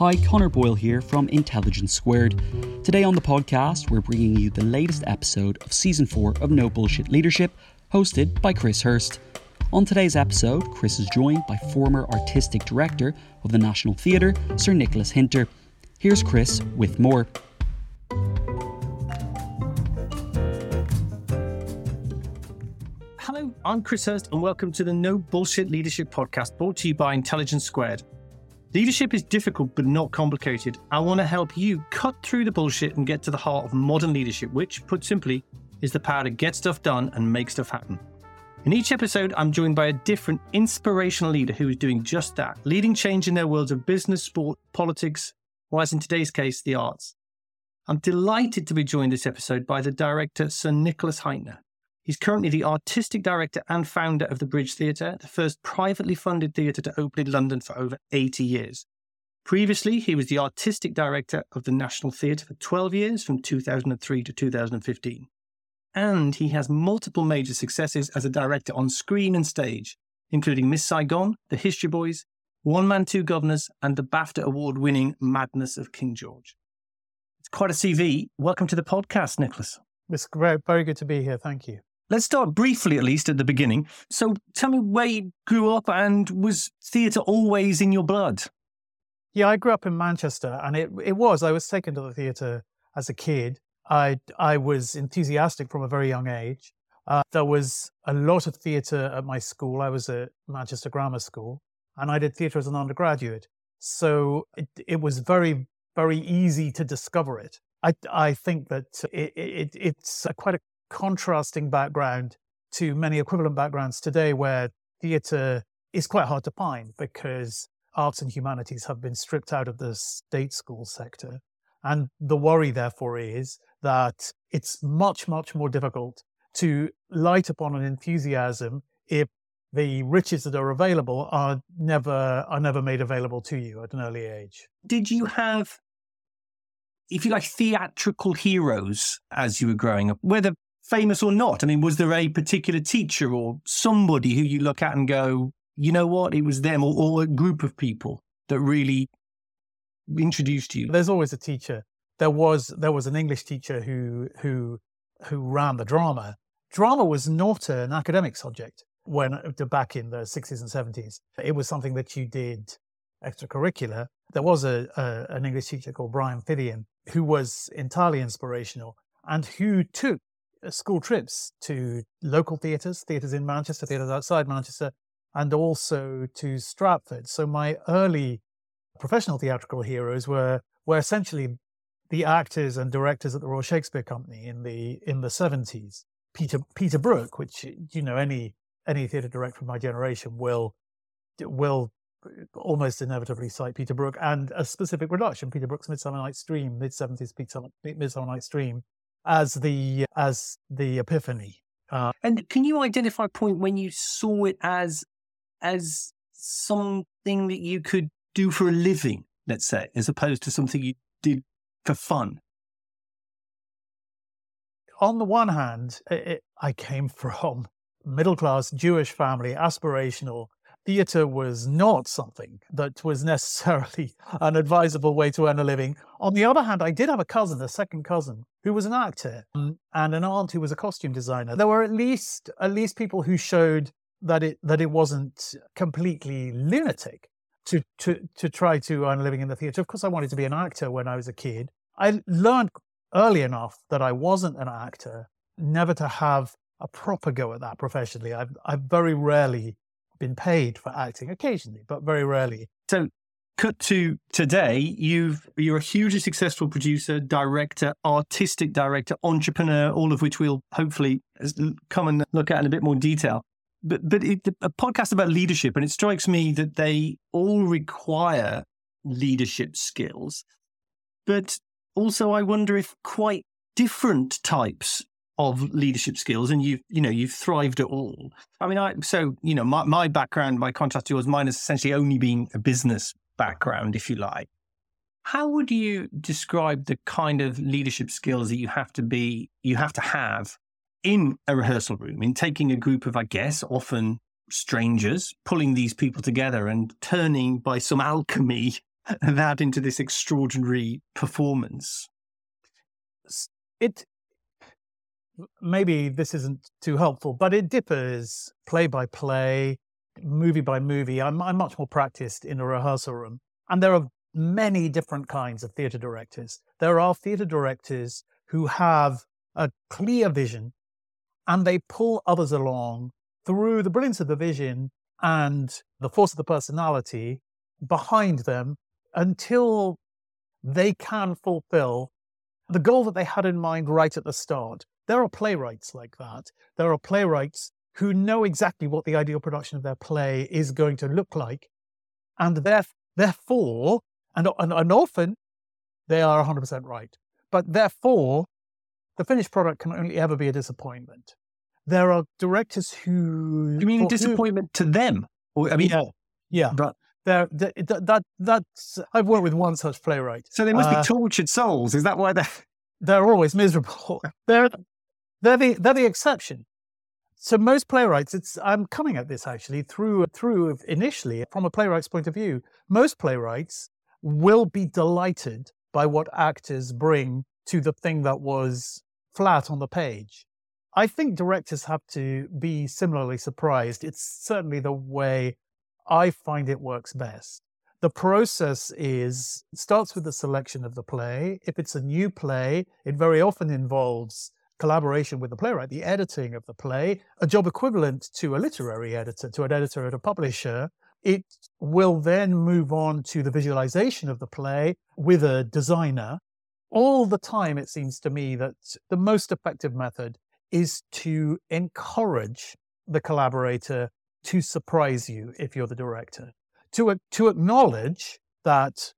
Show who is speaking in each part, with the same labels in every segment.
Speaker 1: Hi, Connor Boyle here from Intelligence Squared. Today on the podcast, we're bringing you the latest episode of season 4 of No Bullshit Leadership, hosted by Chris Hirst. On today's episode, Chris is joined by former artistic director of the National Theatre, Sir Nicholas Hytner. Here's Chris with more.
Speaker 2: Hello, I'm Chris Hirst, and welcome to the No Bullshit Leadership Podcast brought to you by Intelligence Squared. Leadership is difficult but not complicated. I want to help you cut through the bullshit and get to the heart of modern leadership, which, put simply, is the power to get stuff done and make stuff happen. In each episode, I'm joined by a different inspirational leader who is doing just that, leading change in their worlds of business, sport, politics, or as in today's case, the arts. I'm delighted to be joined this episode by the director, Sir Nicholas Hytner. He's currently the artistic director and founder of the Bridge Theatre, the first privately funded theatre to open in London for over 80 years. Previously, he was the artistic director of the National Theatre for 12 years, from 2003 to 2015. And he has multiple major successes as a director on screen and stage, including Miss Saigon, The History Boys, One Man, Two Guvnors, and the BAFTA award winning Madness of King George. It's quite a CV. Welcome to the podcast, Nicholas.
Speaker 3: It's great, very good to be here. Thank you.
Speaker 2: Let's start briefly, at least at the beginning. So tell me where you grew up and was theatre always in your blood?
Speaker 3: Yeah, I grew up in Manchester and it, it was. I was taken to the theatre as a kid. I, I was enthusiastic from a very young age. Uh, there was a lot of theatre at my school. I was at Manchester Grammar School and I did theatre as an undergraduate. So it, it was very, very easy to discover it. I, I think that it, it, it's quite a contrasting background to many equivalent backgrounds today where theatre is quite hard to find because arts and humanities have been stripped out of the state school sector. And the worry, therefore, is that it's much, much more difficult to light upon an enthusiasm if the riches that are available are never are never made available to you at an early age.
Speaker 2: Did you have, if you like, theatrical heroes as you were growing up, whether famous or not? I mean, was there a particular teacher or somebody who you look at and go, you know what, it was them, or, or a group of people that really introduced you?
Speaker 3: There's always a teacher. There was there was an English teacher who who who ran the drama. Drama was not an academic subject when back in the 60s and 70s. It was something that you did extracurricular. There was a, a an English teacher called Brian Fidian who was entirely inspirational and who took school trips to local theatres, theatres in Manchester, theatres outside Manchester, and also to Stratford. So my early professional theatrical heroes were were essentially the actors and directors at the Royal Shakespeare Company in the in the seventies. Peter Peter Brook, which you know any any theatre director of my generation will will almost inevitably cite Peter Brook and a specific production, Peter Brook's Midsummer Night's Dream, mid seventies Midsummer Night's Dream, as the as the epiphany.
Speaker 2: Uh, and can you identify a point when you saw it as as something that you could do for a living, let's say, as opposed to something you did for fun?
Speaker 3: On the one hand, it, I came from middle class Jewish family, aspirational, theatre was not something that was necessarily an advisable way to earn a living. On the other hand, I did have a cousin, a second cousin, who was an actor, um, and an aunt who was a costume designer. There were at least at least people who showed that it that it wasn't completely lunatic to to to try to earn a living in the theatre. Of course, I wanted to be an actor when I was a kid. I learned early enough that I wasn't an actor, never to have a proper go at that professionally. I've I've very rarely been paid for acting, occasionally, but very rarely.
Speaker 2: So cut to today, you've you're a hugely successful producer, director, artistic director, entrepreneur, all of which we'll hopefully uh, come and look at in a bit more detail. But but it, a podcast about leadership, and it strikes me that they all require leadership skills, but also I wonder if quite different types of leadership skills and you've you know you've thrived at all. I mean i so you know my, my background by contrast to yours mine has essentially only been a business background if you like. How would you describe the kind of leadership skills that you have to be you have to have in a rehearsal room in taking a group of i guess often strangers pulling these people together and turning by some alchemy that into this extraordinary performance?
Speaker 3: It maybe this isn't too helpful, but it differs play by play, movie by movie. I'm, I'm much more practiced in a rehearsal room. And there are many different kinds of theatre directors. There are theatre directors who have a clear vision and they pull others along through the brilliance of the vision and the force of the personality behind them until they can fulfill the goal that they had in mind right at the start. There are playwrights like that. There are playwrights who know exactly what the ideal production of their play is going to look like. And therefore, and, and, and often they are 100% right. But therefore, the finished product can only ever be a disappointment. There are directors who.
Speaker 2: You mean disappointment who, to them? Or, I mean,
Speaker 3: yeah, yeah. But there, that, that that's I've worked with one such playwright.
Speaker 2: So they must uh, be tortured souls. Is that why they're?
Speaker 3: They're always miserable. They're they're the they're the exception. So most playwrights, it's I'm coming at this actually through through initially from a playwright's point of view. Most playwrights will be delighted by what actors bring to the thing that was flat on the page. I think directors have to be similarly surprised. It's certainly the way I find it works best. The process is starts with the selection of the play. If it's a new play, it very often involves collaboration with the playwright, the editing of the play, a job equivalent to a literary editor, to an editor at a publisher. It will then move on to the visualization of the play with a designer. All the time, it seems to me that the most effective method is to encourage the collaborator to surprise you if you're the director, to, to acknowledge that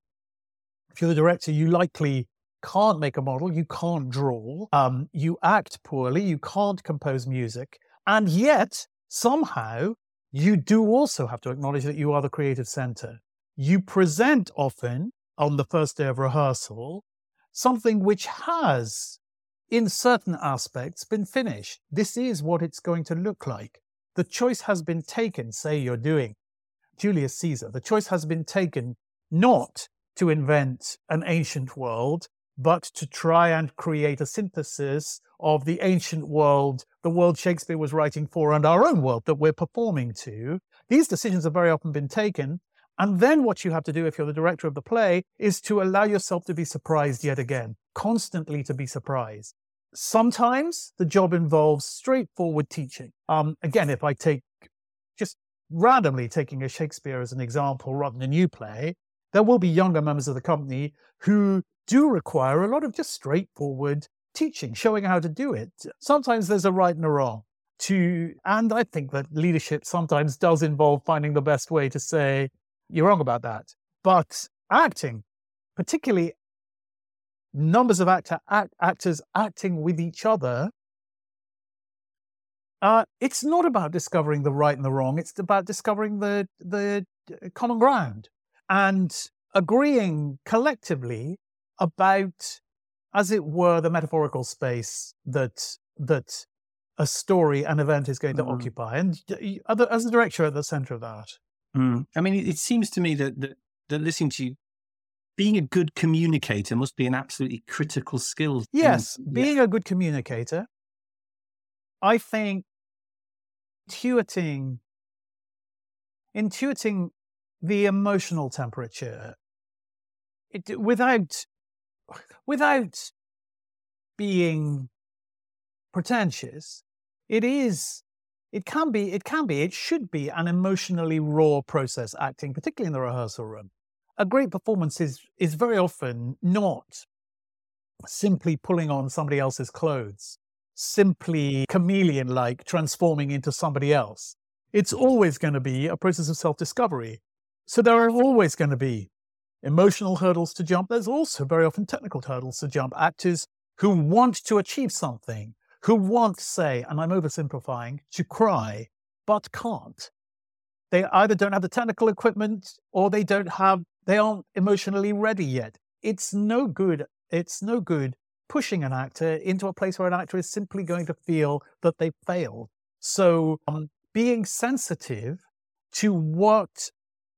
Speaker 3: if you're the director, you likely can't make a model, you can't draw, um, you act poorly, you can't compose music, and yet somehow you do also have to acknowledge that you are the creative center. You present often on the first day of rehearsal something which has, in certain aspects, been finished. This is what it's going to look like. The choice has been taken, say you're doing Julius Caesar, the choice has been taken not to invent an ancient world, but to try and create a synthesis of the ancient world, the world Shakespeare was writing for, and our own world that we're performing to. These decisions have very often been taken. And then what you have to do if you're the director of the play is to allow yourself to be surprised yet again, constantly to be surprised. Sometimes the job involves straightforward teaching. Um, again, if I take just randomly taking a Shakespeare as an example rather than a new play, there will be younger members of the company who do require a lot of just straightforward teaching, showing how to do it. Sometimes there's a right and a wrong to, and I think that leadership sometimes does involve finding the best way to say, you're wrong about that. But acting, particularly numbers of actor, act, actors acting with each other, uh, it's not about discovering the right and the wrong. It's about discovering the the uh, common ground and agreeing collectively about, as it were, the metaphorical space that that a story, an event is going to mm. occupy, and as a director at the center of that.
Speaker 2: Mm. I mean, it seems to me that, that that listening to you, being a good communicator must be an absolutely critical skill.
Speaker 3: Yes, in, being yeah. a good communicator. I think intuiting intuiting the emotional temperature it, without without being pretentious it is it can be it can be it should be an emotionally raw process acting particularly in the rehearsal room. A great performance is is very often not simply pulling on somebody else's clothes simply chameleon like transforming into somebody else. It's always going to be a process of self discovery. So there are always going to be emotional hurdles to jump. There's also very often technical hurdles to jump. Actors who want to achieve something, who want, say, and I'm oversimplifying, to cry, but can't. They either don't have the technical equipment or they don't have, they aren't emotionally ready yet. It's no good. It's no good pushing an actor into a place where an actor is simply going to feel that they failed. So um, being sensitive to what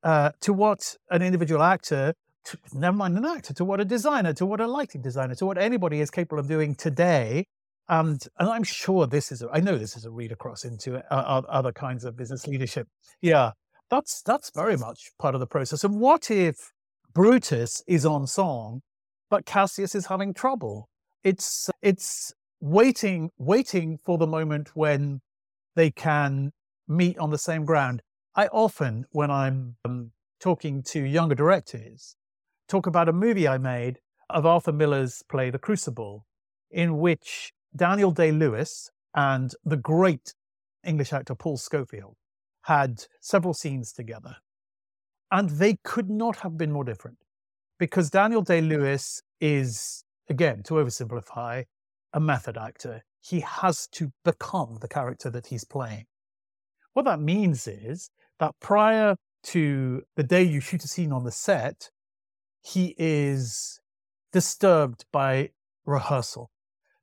Speaker 3: uh, to what an individual actor, to, never mind an actor, to what a designer, to what a lighting designer, to what anybody is capable of doing today. And, and I'm sure this is, a, I know this is a read across into uh, other kinds of business leadership. Yeah, that's, that's very much part of the process. And what if Brutus is on song, but Cassius is having trouble? It's, it's waiting, waiting for the moment when they can meet on the same ground. I often, when I'm um, talking to younger directors, talk about a movie I made of Arthur Miller's play The Crucible, in which Daniel Day Lewis and the great English actor Paul Scofield had several scenes together. And they could not have been more different because Daniel Day Lewis is, again, to oversimplify, a method actor. He has to become the character that he's playing. What that means is that prior to the day you shoot a scene on the set, he is disturbed by rehearsal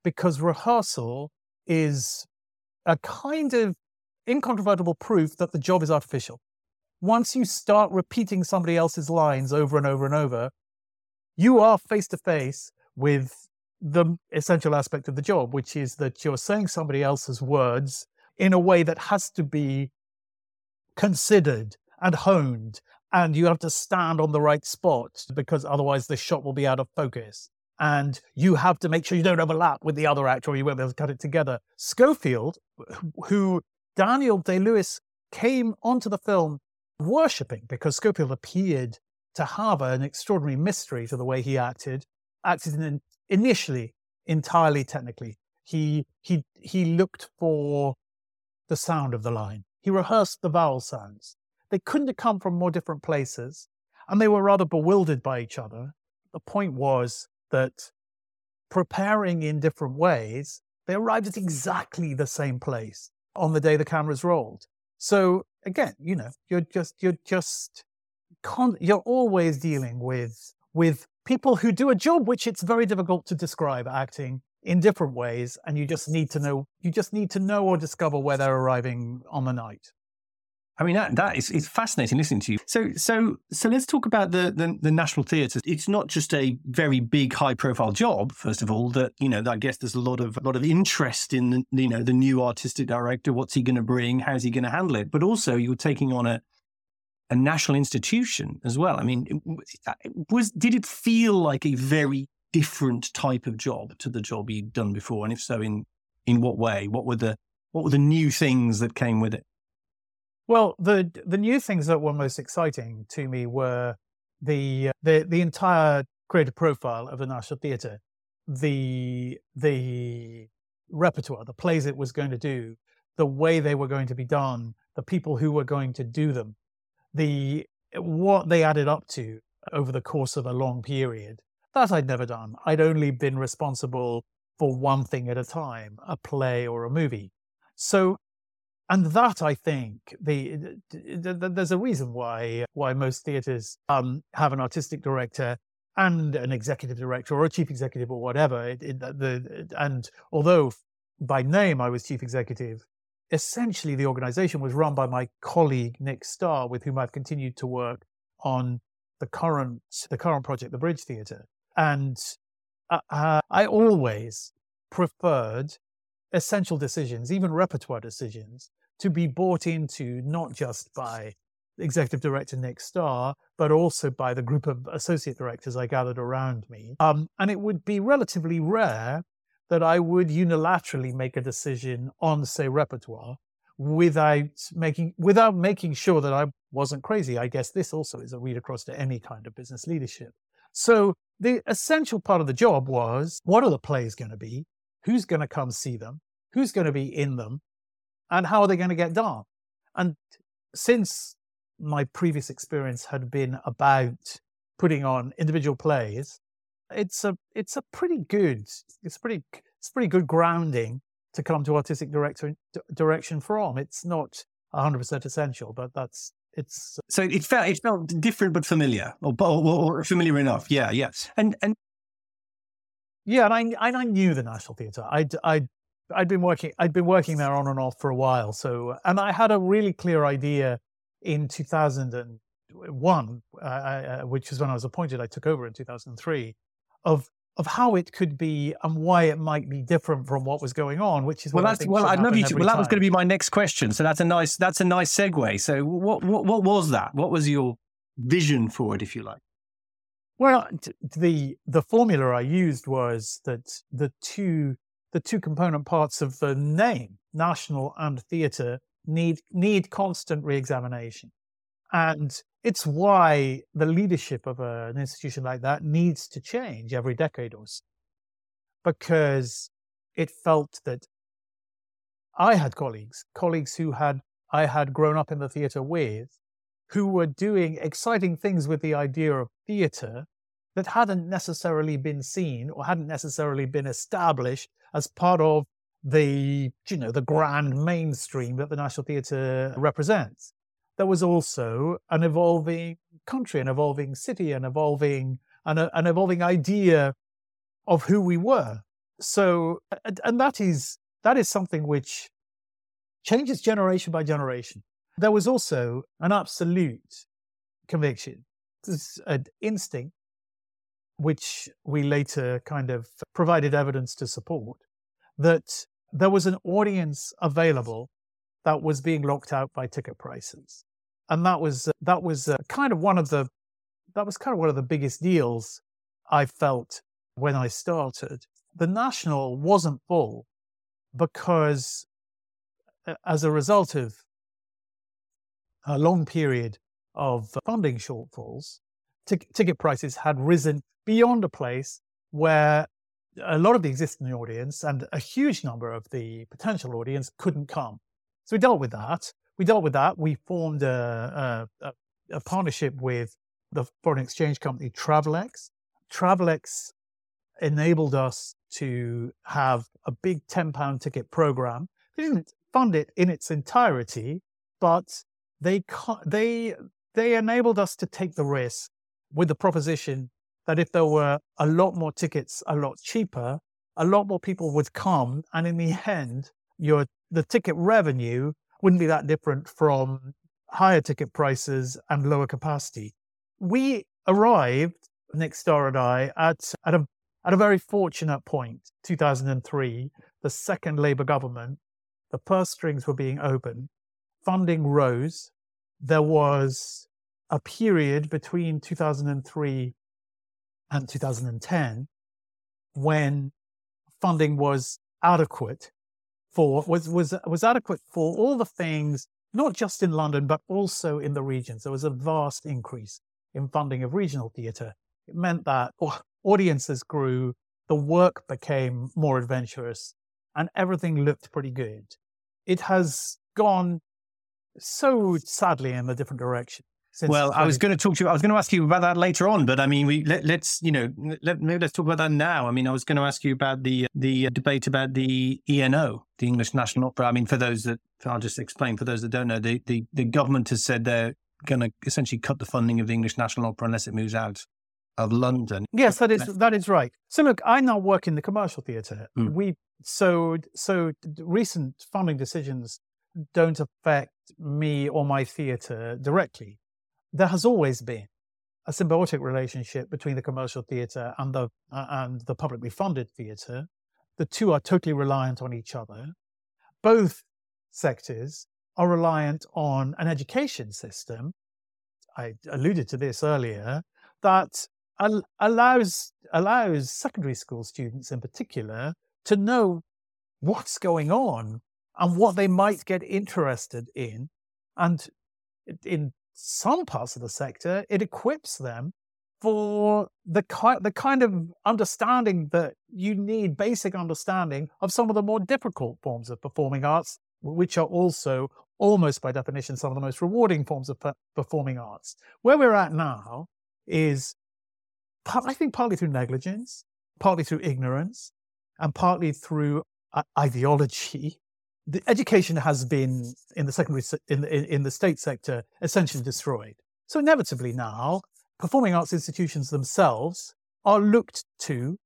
Speaker 3: because rehearsal is a kind of incontrovertible proof that the job is artificial. Once you start repeating somebody else's lines over and over and over, you are face to face with the essential aspect of the job, which is that you're saying somebody else's words in a way that has to be considered and honed. And you have to stand on the right spot because otherwise the shot will be out of focus. And you have to make sure you don't overlap with the other actor or you won't be able to cut it together. Scofield, who Daniel Day Lewis came onto the film worshipping because Scofield appeared to have an extraordinary mystery to the way he acted, acted in, initially entirely technically. He, he, he looked for the sound of the line. He rehearsed the vowel sounds. They couldn't have come from more different places, and they were rather bewildered by each other. The point was that preparing in different ways, they arrived at exactly the same place on the day the cameras rolled. So again, you know, you're just you're just con- you're always dealing with with people who do a job which it's very difficult to describe acting in different ways and you just need to know you just need to know or discover where they're arriving on the night
Speaker 2: I mean that that is fascinating listening to you. So so so let's talk about the, the the, National Theatre. It's not just a very big high profile job. First of all, that you know I guess there's a lot of a lot of interest in the, you know the new artistic director. What's he going to bring? How's he going to handle it? But also you're taking on a a national institution as well. I mean, was did it feel like a very different type of job to the job you'd done before? And if so, in in what way? What were the what were the new things that came with it?
Speaker 3: Well, the the new things that were most exciting to me were the the the entire creative profile of the National Theatre, the the repertoire, the plays it was going to do, the way they were going to be done, the people who were going to do them, the what they added up to over the course of a long period that I'd never done. I'd only been responsible for one thing at a time, a play or a movie. So, and that I think the, the, the there's a reason why why most theatres um, have an artistic director and an executive director or a chief executive or whatever. It, it, the, and although by name I was chief executive, essentially the organization was run by my colleague Nick Starr, with whom I've continued to work on the current the current project, the Bridge Theatre. And uh, uh, I always preferred essential decisions, even repertoire decisions, to be bought into not just by executive director Nick Starr, but also by the group of associate directors I gathered around me. Um, and it would be relatively rare that I would unilaterally make a decision on, say, repertoire without making without making sure that I wasn't crazy. I guess this also is a read across to any kind of business leadership. So the essential part of the job was what are the plays going to be? Who's going to come see them? Who's going to be in them? And how are they going to get done? And since my previous experience had been about putting on individual plays, it's a it's a pretty good it's pretty it's pretty good grounding to come to artistic director direction from. It's not 100% essential, but that's it's
Speaker 2: so it felt it felt different but familiar or, or, or familiar enough. Yeah, yes, and and
Speaker 3: yeah, and I and I knew the National Theatre. I'd I'd I'd been working I'd been working there on and off for a while. So and I had a really clear idea in 2001, uh, uh, which is when I was appointed. I took over in 2003 of of how it could be and why it might be different from what was going on, which is
Speaker 2: well. That's well. I'd love you to. Well, that
Speaker 3: time.
Speaker 2: was going to be my next question. So that's a nice. That's a nice segue. So what what what was that? What was your vision for it, if you like?
Speaker 3: Well, the the formula I used was that the two the two component parts of the name, national and theatre, need need constant re-examination, and it's why the leadership of a, an institution like that needs to change every decade or so. Because it felt that I had colleagues, colleagues who had I had grown up in the theatre with, who were doing exciting things with the idea of theatre that hadn't necessarily been seen or hadn't necessarily been established as part of the you know the grand mainstream that the National Theatre represents there was also an evolving country, an evolving city, an evolving an, uh, an evolving idea of who we were. So, and that is that is something which changes generation by generation. There was also an absolute conviction, an instinct, which we later kind of provided evidence to support, that there was an audience available that was being locked out by ticket prices. And that was uh, that was uh, kind of one of the that was kind of one of the biggest deals I felt when I started. The national wasn't full because uh, as a result of a long period of funding shortfalls, t- ticket prices had risen beyond a place where a lot of the existing audience and a huge number of the potential audience couldn't come. So we dealt with that. We dealt with that. We formed a, a, a partnership with the foreign exchange company Travelex. Travelex enabled us to have a big £10 ticket program. They didn't fund it in its entirety, but they, they, they enabled us to take the risk with the proposition that if there were a lot more tickets a lot cheaper, a lot more people would come. And in the end, your the ticket revenue wouldn't be that different from higher ticket prices and lower capacity. We arrived, Nick Starr and I, at, at, a, at a very fortunate point, 2003, the second Labour government, the purse strings were being opened, funding rose. There was a period between 2003 and 2010 when funding was adequate for was was was adequate for all the things, not just in London but also in the regions. There was a vast increase in funding of regional theatre. It meant that audiences grew, the work became more adventurous, and everything looked pretty good. It has gone so sadly in a different direction.
Speaker 2: Well, I was going to talk to you. I was going to ask you about that later on, but I mean, we let, us you know let, maybe let's talk about that now. I mean, I was going to ask you about the the debate about the ENO, the English National Opera. I mean, for those that I'll just explain for those that don't know, the the, the government has said they're going to essentially cut the funding of the English National Opera unless it moves out of London.
Speaker 3: Yes, that is that is right. So look, I now work in the commercial theatre. Mm. We so so recent funding decisions don't affect me or my theatre directly there has always been a symbiotic relationship between the commercial theatre and the uh, and the publicly funded theatre. The two are totally reliant on each other. Both sectors are reliant on an education system I alluded to this earlier, that al- allows allows secondary school students in particular to know what's going on and what they might get interested in. And in some parts of the sector, it equips them for the kind the kind of understanding that you need basic understanding of some of the more difficult forms of performing arts which are also almost by definition some of the most rewarding forms of performing arts. Where we're at now is i think partly through negligence partly through ignorance and partly through uh, ideology the education has been in the secondary in in the state sector essentially destroyed so inevitably now performing arts institutions themselves are looked to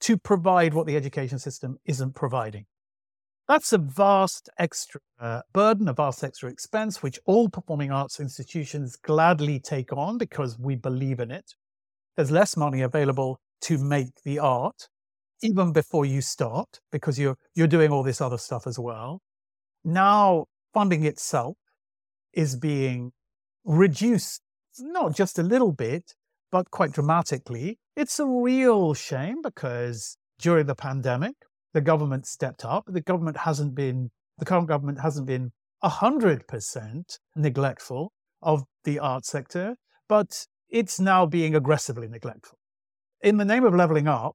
Speaker 3: to provide what the education system isn't providing. That's a vast extra uh, burden, a vast extra expense, which all performing arts institutions gladly take on because we believe in it. There's less money available to make the art, even before you start, because you're, you're doing all this other stuff as well. Now, funding itself is being reduced not just a little bit, but quite dramatically. It's a real shame because during the pandemic, the government stepped up. The government hasn't been, the current government hasn't been 100% neglectful of the art sector, but it's now being aggressively neglectful. In the name of leveling up,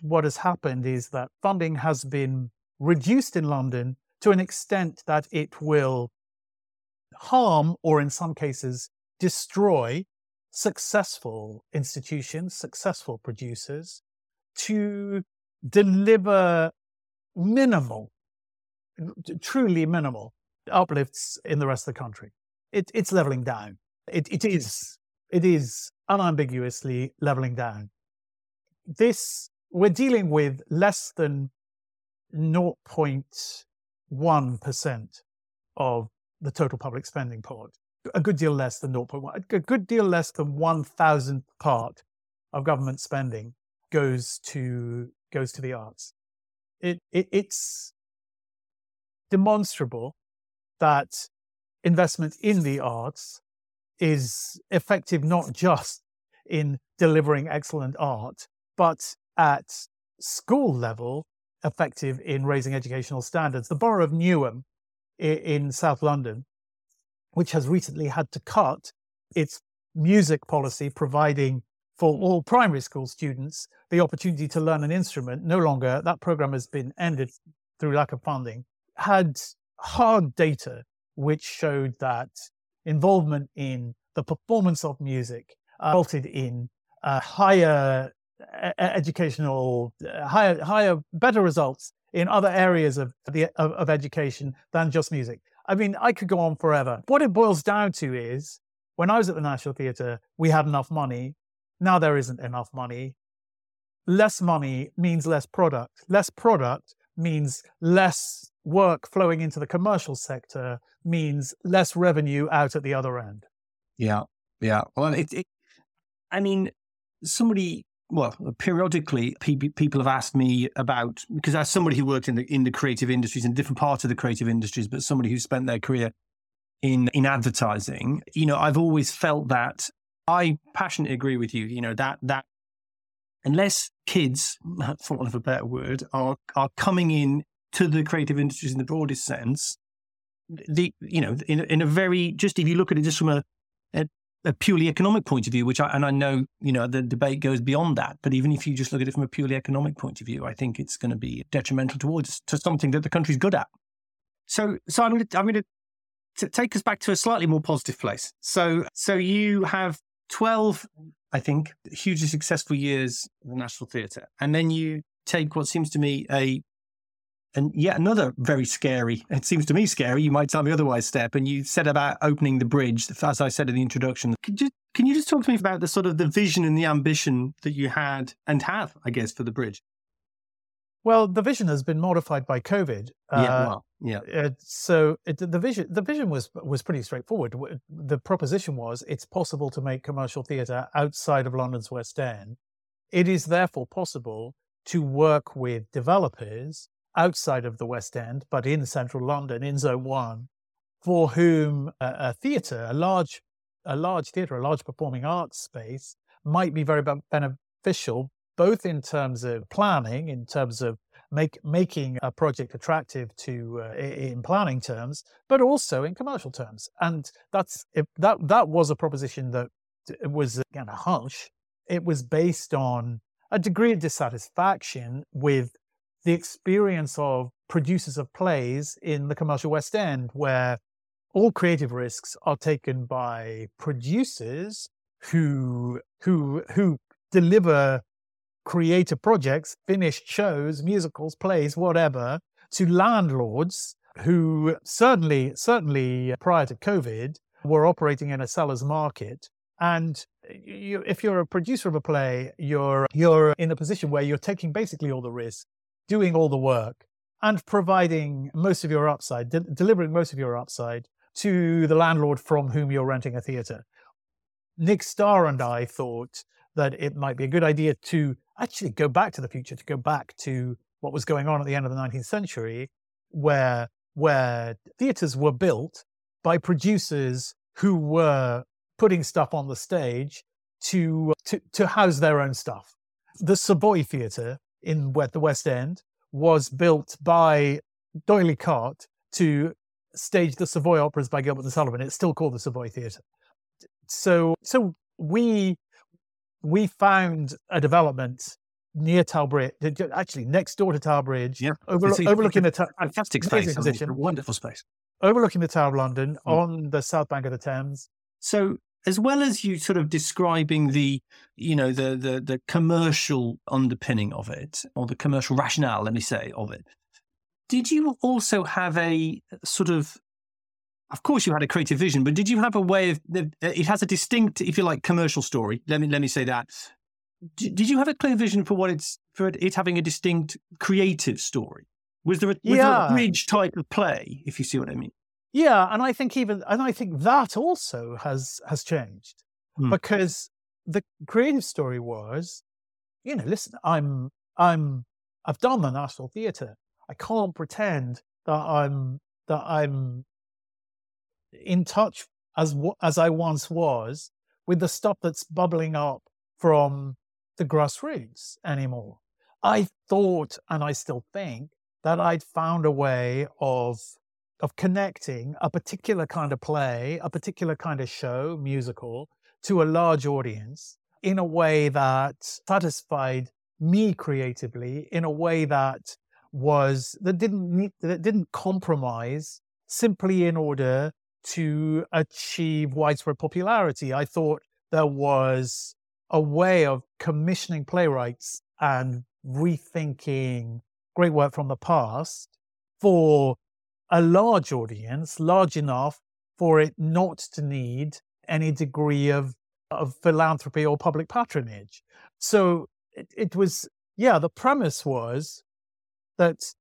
Speaker 3: what has happened is that funding has been reduced in London to an extent that it will harm, or in some cases, destroy successful institutions, successful producers to deliver minimal, truly minimal uplifts in the rest of the country. It, it's leveling down. It, it is, it is unambiguously leveling down. This, we're dealing with less than 0.1% of the total public spending pot a good deal less than 0.1, a good deal less than one thousandth part of government spending goes to goes to the arts. It, it it's demonstrable that investment in the arts is effective not just in delivering excellent art, but at school level, effective in raising educational standards. The borough of Newham in South London which has recently had to cut its music policy, providing for all primary school students the opportunity to learn an instrument. No longer, that program has been ended through lack of funding, had hard data which showed that involvement in the performance of music resulted in uh, higher educational, uh, higher, higher, better results in other areas of the of, of education than just music. I mean, I could go on forever. What it boils down to is when I was at the National Theatre, we had enough money. Now there isn't enough money. Less money means less product. Less product means less work flowing into the commercial sector, means less revenue out at the other end.
Speaker 2: Yeah. Yeah. Well, it, it I mean, somebody well, periodically people have asked me about because as somebody who worked in the in the creative industries in different parts of the creative industries, but somebody who spent their career in in advertising, you know, I've always felt that I passionately agree with you. You know that that unless kids, for want of a better word, are are coming in to the creative industries in the broadest sense, the you know in in a very just if you look at it just from a, a purely economic point of view, which I, and I know, you know, the debate goes beyond that. But even if you just look at it from a purely economic point of view, I think it's going to be detrimental towards to something that the country's good at. So, so I'm going to, I'm going to take us back to a slightly more positive place. So, so you have 12, I think, hugely successful years in the National Theatre, and then you take what seems to me a and yet another very scary, it seems to me scary, you might tell me otherwise, step. And you said about opening the bridge, as I said in the introduction. Can you, can you just talk to me about the sort of the vision and the ambition that you had and have, I guess, for the bridge?
Speaker 3: Well, the vision has been modified by COVID.
Speaker 2: Yeah, uh, well, yeah.
Speaker 3: Uh, so it, the vision, the vision was was pretty straightforward. The proposition was it's possible to make commercial theatre outside of London's West End. It is therefore possible to work with developers outside of the West End, but in central London, in Zone 1, for whom a, a theatre, a large a large theatre, a large performing arts space might be very beneficial, both in terms of planning, in terms of make, making a project attractive to uh, in planning terms, but also in commercial terms. And that's that that was a proposition that was again a hunch. It was based on a degree of dissatisfaction with the experience of producers of plays in the commercial West End, where all creative risks are taken by producers who who who deliver creative projects, finished shows, musicals, plays, whatever, to landlords who certainly certainly prior to COVID were operating in a seller's market. And you, if you're a producer of a play, you're you're in a position where you're taking basically all the risk, doing all the work, and providing most of your upside, de- delivering most of your upside to the landlord from whom you're renting a theatre. Nick Starr and I thought that it might be a good idea to actually go back to the future, to go back to what was going on at the end of the 19th century, where where theatres were built by producers who were putting stuff on the stage to to, to house their own stuff. The Savoy Theatre in the West End was built by D'Oyly Carte to stage the Savoy operas by Gilbert and Sullivan. It's still called the Savoy Theatre. So, so we we found a development near Tower Bridge, actually next door to Tower Bridge,
Speaker 2: yeah,
Speaker 3: overlook, overlooking the
Speaker 2: ta- fantastic space, position, wonderful space,
Speaker 3: overlooking the Tower of London mm. on the south bank of the Thames.
Speaker 2: So, as well as you sort of describing the, you know, the the the commercial underpinning of it, or the commercial rationale, let me say, of it, did you also have a sort of of course you had a creative vision but did you have a way of it has a distinct if you like commercial story let me let me say that. Did you have a clear vision for what it's for it having a distinct creative story? Was there a, was yeah. there a bridge type of play if you see what i mean
Speaker 3: yeah and i think even and i think that also has has changed hmm. because the creative story was you know listen i'm i'm i've done the national theatre I can't pretend that I'm that I'm in touch as as I once was with the stuff that's bubbling up from the grassroots anymore. I thought, and I still think, that I'd found a way of of connecting a particular kind of play, a particular kind of show, musical, to a large audience in a way that satisfied me creatively, in a way that was that didn't that didn't compromise simply in order to achieve widespread popularity. I thought there was a way of commissioning playwrights and rethinking great work from the past for a large audience, large enough for it not to need any degree of, of philanthropy or public patronage. So it, it was, yeah, the premise was that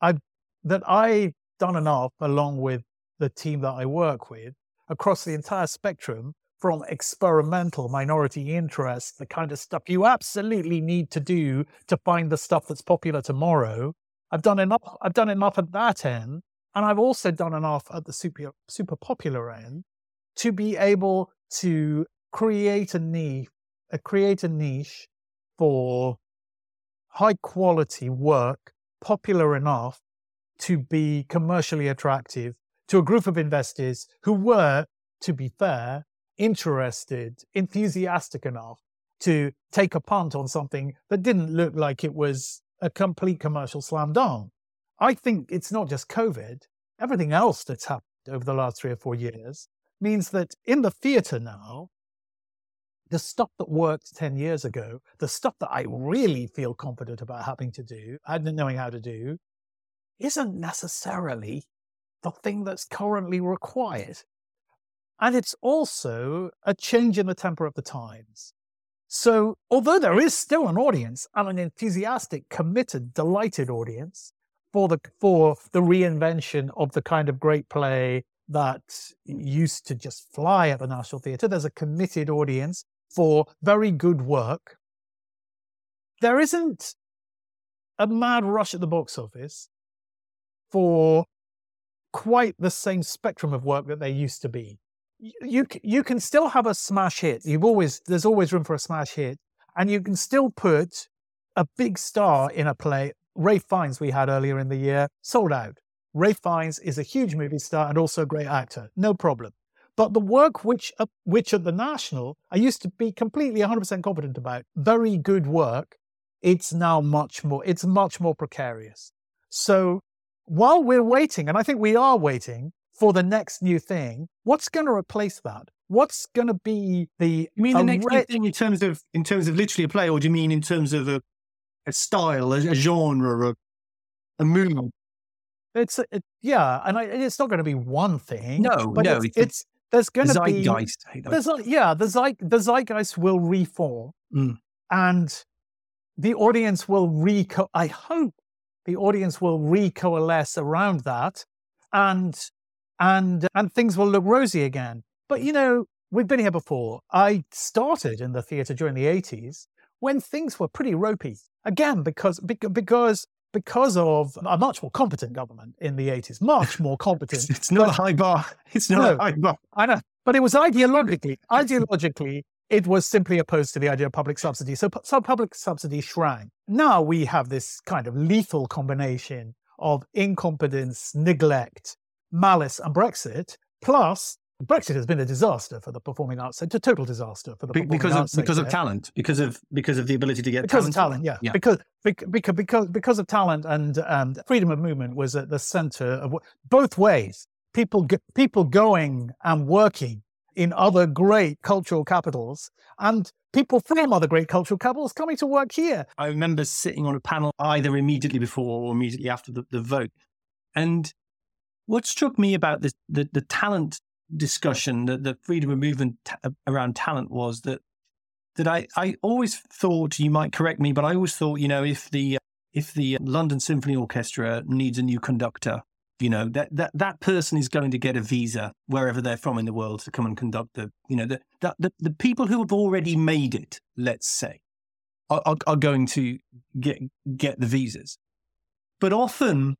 Speaker 3: I've that I've done enough along with the team that I work with across the entire spectrum from experimental minority interest, the kind of stuff you absolutely need to do to find the stuff that's popular tomorrow. I've done enough. I've done enough at that end, and I've also done enough at the super super popular end to be able to create a niche, uh, create a niche for high quality work, popular enough to be commercially attractive to a group of investors who were, to be fair, interested, enthusiastic enough to take a punt on something that didn't look like it was a complete commercial slam dunk. I think it's not just COVID, everything else that's happened over the last three or four years means that in the theatre now, the stuff that worked 10 years ago, the stuff that I really feel confident about having to do and knowing how to do, isn't necessarily the thing that's currently required. And it's also a change in the temper of the times. So, although there is still an audience and an enthusiastic, committed, delighted audience for the, for the reinvention of the kind of great play that used to just fly at the National Theatre, there's a committed audience for very good work. There isn't a mad rush at the box office for quite the same spectrum of work that there used to be. You you can still have a smash hit. You've always there's always room for a smash hit, and you can still put a big star in a play. Ralph Fiennes we had earlier in the year sold out. Ralph Fiennes is a huge movie star and also a great actor, no problem. But the work which uh, which at the National I used to be completely 100% confident about, very good work, it's now much more it's much more precarious. So while we're waiting, and I think we are waiting for the next new thing, what's going to replace that? What's going to be the?
Speaker 2: You mean the next re- new thing in terms of in terms of literally a play, or do you mean in terms of a, a style, a, a genre, a, a movement?
Speaker 3: It's it, yeah, and I, it's not going to be one thing.
Speaker 2: No,
Speaker 3: but
Speaker 2: no,
Speaker 3: it's, it's, it's there's going to
Speaker 2: be zeitgeist.
Speaker 3: There's yeah, the zeit, the zeitgeist will reform,
Speaker 2: mm.
Speaker 3: and the audience will reco. I hope the audience will recoalesce around that, and and and things will look rosy again. But you know, we've been here before. I started in the theatre during the '80s when things were pretty ropey. Again, because because because of a much more competent government in the 80s, much more competent.
Speaker 2: it's not but, a high bar. It's not no, a high bar.
Speaker 3: I know. But it was ideologically, ideologically, it was simply opposed to the idea of public subsidy. So, so public subsidy shrank. Now we have this kind of lethal combination of incompetence, neglect, malice, and Brexit, plus Brexit has been a disaster for the performing arts sector, total disaster for the performing
Speaker 2: because
Speaker 3: arts
Speaker 2: of, because of talent, because of because of the ability to get
Speaker 3: because
Speaker 2: talent.
Speaker 3: of talent, yeah, yeah. because because because because of talent and um, freedom of movement was at the center of both ways. People people going and working in other great cultural capitals, and people from other great cultural capitals coming to work here.
Speaker 2: I remember sitting on a panel either immediately before or immediately after the, the vote, and what struck me about this, the the talent discussion, the, the freedom of movement t- uh, around talent was that that I, I always thought you might correct me, but I always thought you know if the if the London Symphony Orchestra needs a new conductor, you know that that that person is going to get a visa wherever they're from in the world to come and conduct the you know the the the, the people who have already made it, let's say, are, are, are going to get get the visas. But often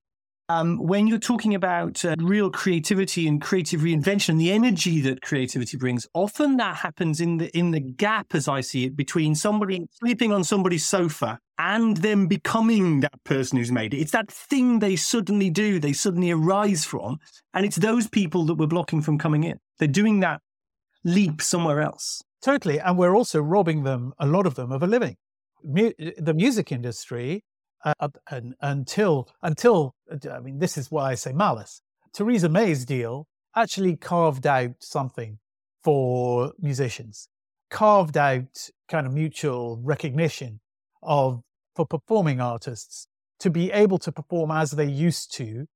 Speaker 2: um, when you're talking about uh, real creativity and creative reinvention, the energy that creativity brings, often that happens in the in the gap, as I see it, between somebody sleeping on somebody's sofa and them becoming that person who's made it. It's that thing they suddenly do, they suddenly arise from, and it's those people that we're blocking from coming in. They're doing that leap somewhere else.
Speaker 3: Totally, and we're also robbing them, a lot of them, of a living. Mu- the music industry uh, and, until until I mean this is why I say malice. Theresa May's deal actually carved out something for musicians, carved out kind of mutual recognition of for performing artists to be able to perform as they used to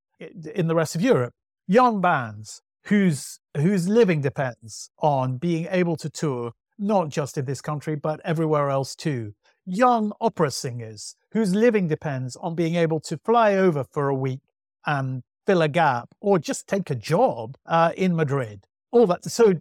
Speaker 3: in the rest of Europe. Young bands whose whose living depends on being able to tour not just in this country but everywhere else too young opera singers whose living depends on being able to fly over for a week and fill a gap or just take a job uh, in Madrid. All that. So,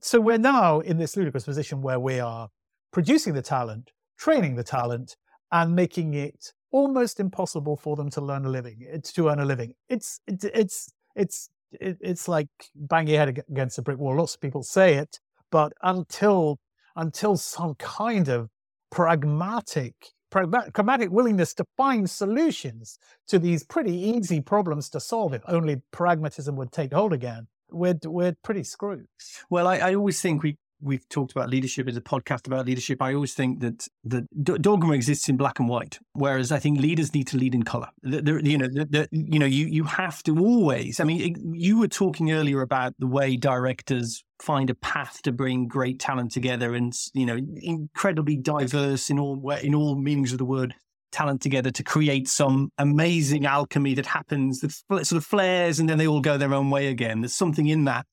Speaker 3: so we're now in this ludicrous position where we are producing the talent, training the talent, and making it almost impossible for them to learn a living. It's to earn a living. It's it, it's it's it's like banging your head against a brick wall. Lots of people say it, but until until some kind of pragmatic, pragmatic willingness to find solutions to these pretty easy problems to solve if only pragmatism would take hold again, we're, we're pretty screwed.
Speaker 2: Well, I, I always think we we've talked about leadership as a podcast about leadership. I always think that the dogma exists in black and white, whereas I think leaders need to lead in color. You know, you know, you you have to always. I mean, you were talking earlier about the way directors find a path to bring great talent together, and you know, incredibly diverse in all in all meanings of the word talent together to create some amazing alchemy that happens that sort of flares and then they all go their own way again. There's something in that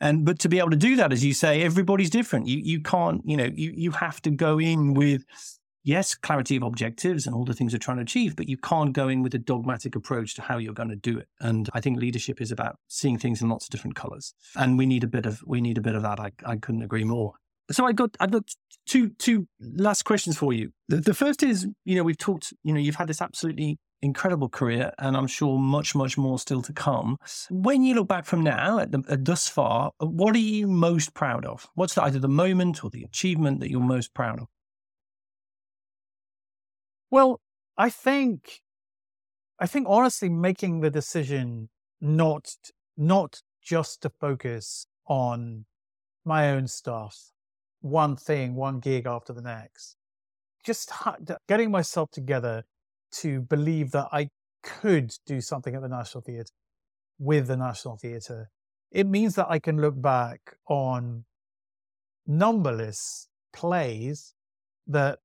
Speaker 2: and but to be able to do that, as you say, everybody's different. You you can't, you know, you you have to go in with yes, clarity of objectives and all the things you're trying to achieve, but you can't go in with a dogmatic approach to how you're going to do it. And I think leadership is about seeing things in lots of different colors. And we need a bit of we need a bit of that. I, I couldn't agree more. So I got I've got two two last questions for you. The, the first is, you know, we've talked, you know, you've had this absolutely incredible career, and I'm sure much, much more still to come. When you look back from now at, the, at thus far, uh, what are you most proud of? What's the, either the moment or the achievement that you're most proud of?
Speaker 3: Well, I think, I think honestly, making the decision not not just to focus on my own stuff, one thing, one gig after the next, just getting myself together to believe that I could do something at the National Theatre with the National Theatre. It means that I can look back on numberless plays that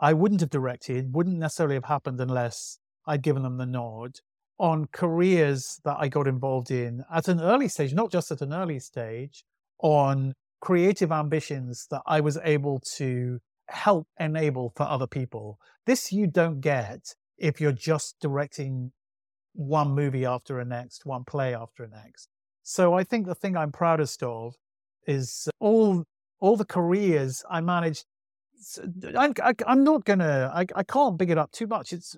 Speaker 3: I wouldn't have directed, wouldn't necessarily have happened unless I'd given them the nod, on careers that I got involved in at an early stage, not just at an early stage, on creative ambitions that I was able to help enable for other people. This you don't get if you're just directing one movie after a next, one play after a next. So I think the thing I'm proudest of is all all the careers I managed. I'm, I, am not gonna. I, I can't big it up too much. It's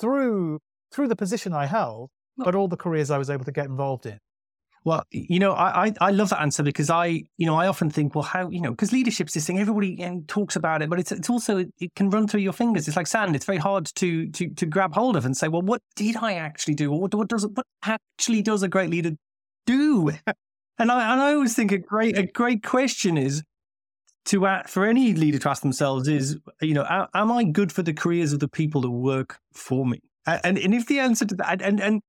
Speaker 3: through through the position I held, but all the careers I was able to get involved in.
Speaker 2: Well, you know, I, I, love that answer because I, you know, I often think, well, how, you know, because leadership's this thing. Everybody talks about it, but it's it's also it can run through your fingers. It's like sand. It's very hard to to to grab hold of and say, well, what did I actually do, what, what does what actually does a great leader do? and I and I always think a great a great question is to ask, for any leader to ask themselves is, you know, am I good for the careers of the people that work for me? And and if the answer to that, and and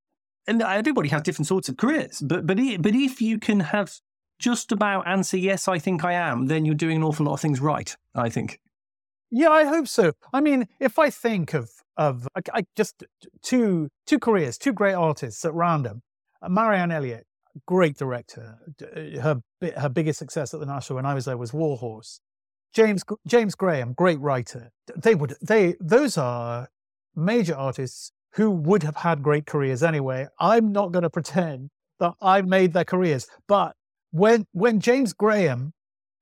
Speaker 2: and everybody has different sorts of careers, but but but if you can have just about answer yes, I think I am, then you're doing an awful lot of things right. I think.
Speaker 3: Yeah, I hope so. I mean, if I think of of I, I just two two careers, two great artists at random, uh, Marianne Elliott, great director. Uh, her her biggest success at the National when I was there was Warhorse. James James Graham, great writer. They would they those are major artists who would have had great careers anyway. I'm not going to pretend that I made their careers. But when when James Graham,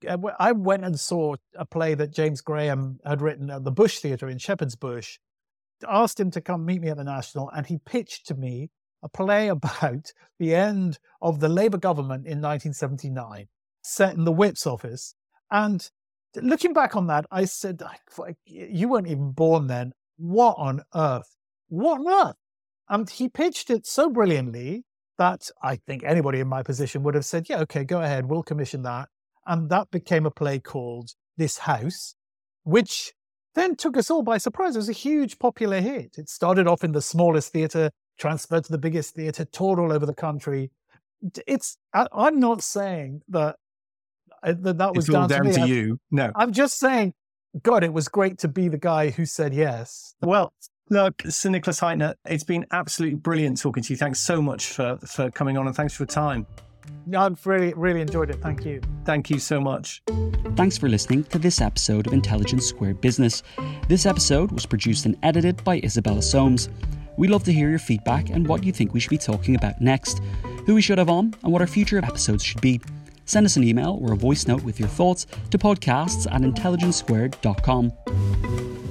Speaker 3: uh, I went and saw a play that James Graham had written at the Bush Theatre in Shepherd's Bush, asked him to come meet me at the National, and he pitched to me a play about the end of the Labour government in 1979, set in the Whip's office. And looking back on that, I said, You weren't even born then. What on earth what on earth? And he pitched it so brilliantly that I think anybody in my position would have said, yeah, okay, go ahead, we'll commission that. And that became a play called This House, which then took us all by surprise. It was a huge popular hit. It started off in the smallest theatre, transferred to the biggest theatre, toured all over the country. It's, I, am not saying that uh, that, that was
Speaker 2: it's
Speaker 3: down,
Speaker 2: down
Speaker 3: to,
Speaker 2: to you. No.
Speaker 3: I'm just saying, God, it was great to be the guy who said yes.
Speaker 2: Well, Look, Sir Nicholas Hytner, it's been absolutely brilliant talking to you. Thanks so much for, for coming on and thanks for your time.
Speaker 3: I've really, really enjoyed it. Thank you.
Speaker 2: Thank you so much.
Speaker 1: Thanks for listening to this episode of Intelligence Squared Business. This episode was produced and edited by Isabella Soames. We'd love to hear your feedback and what you think we should be talking about next, who we should have on, and what our future episodes should be. Send us an email or a voice note with your thoughts to podcasts at intelligencesquared.com.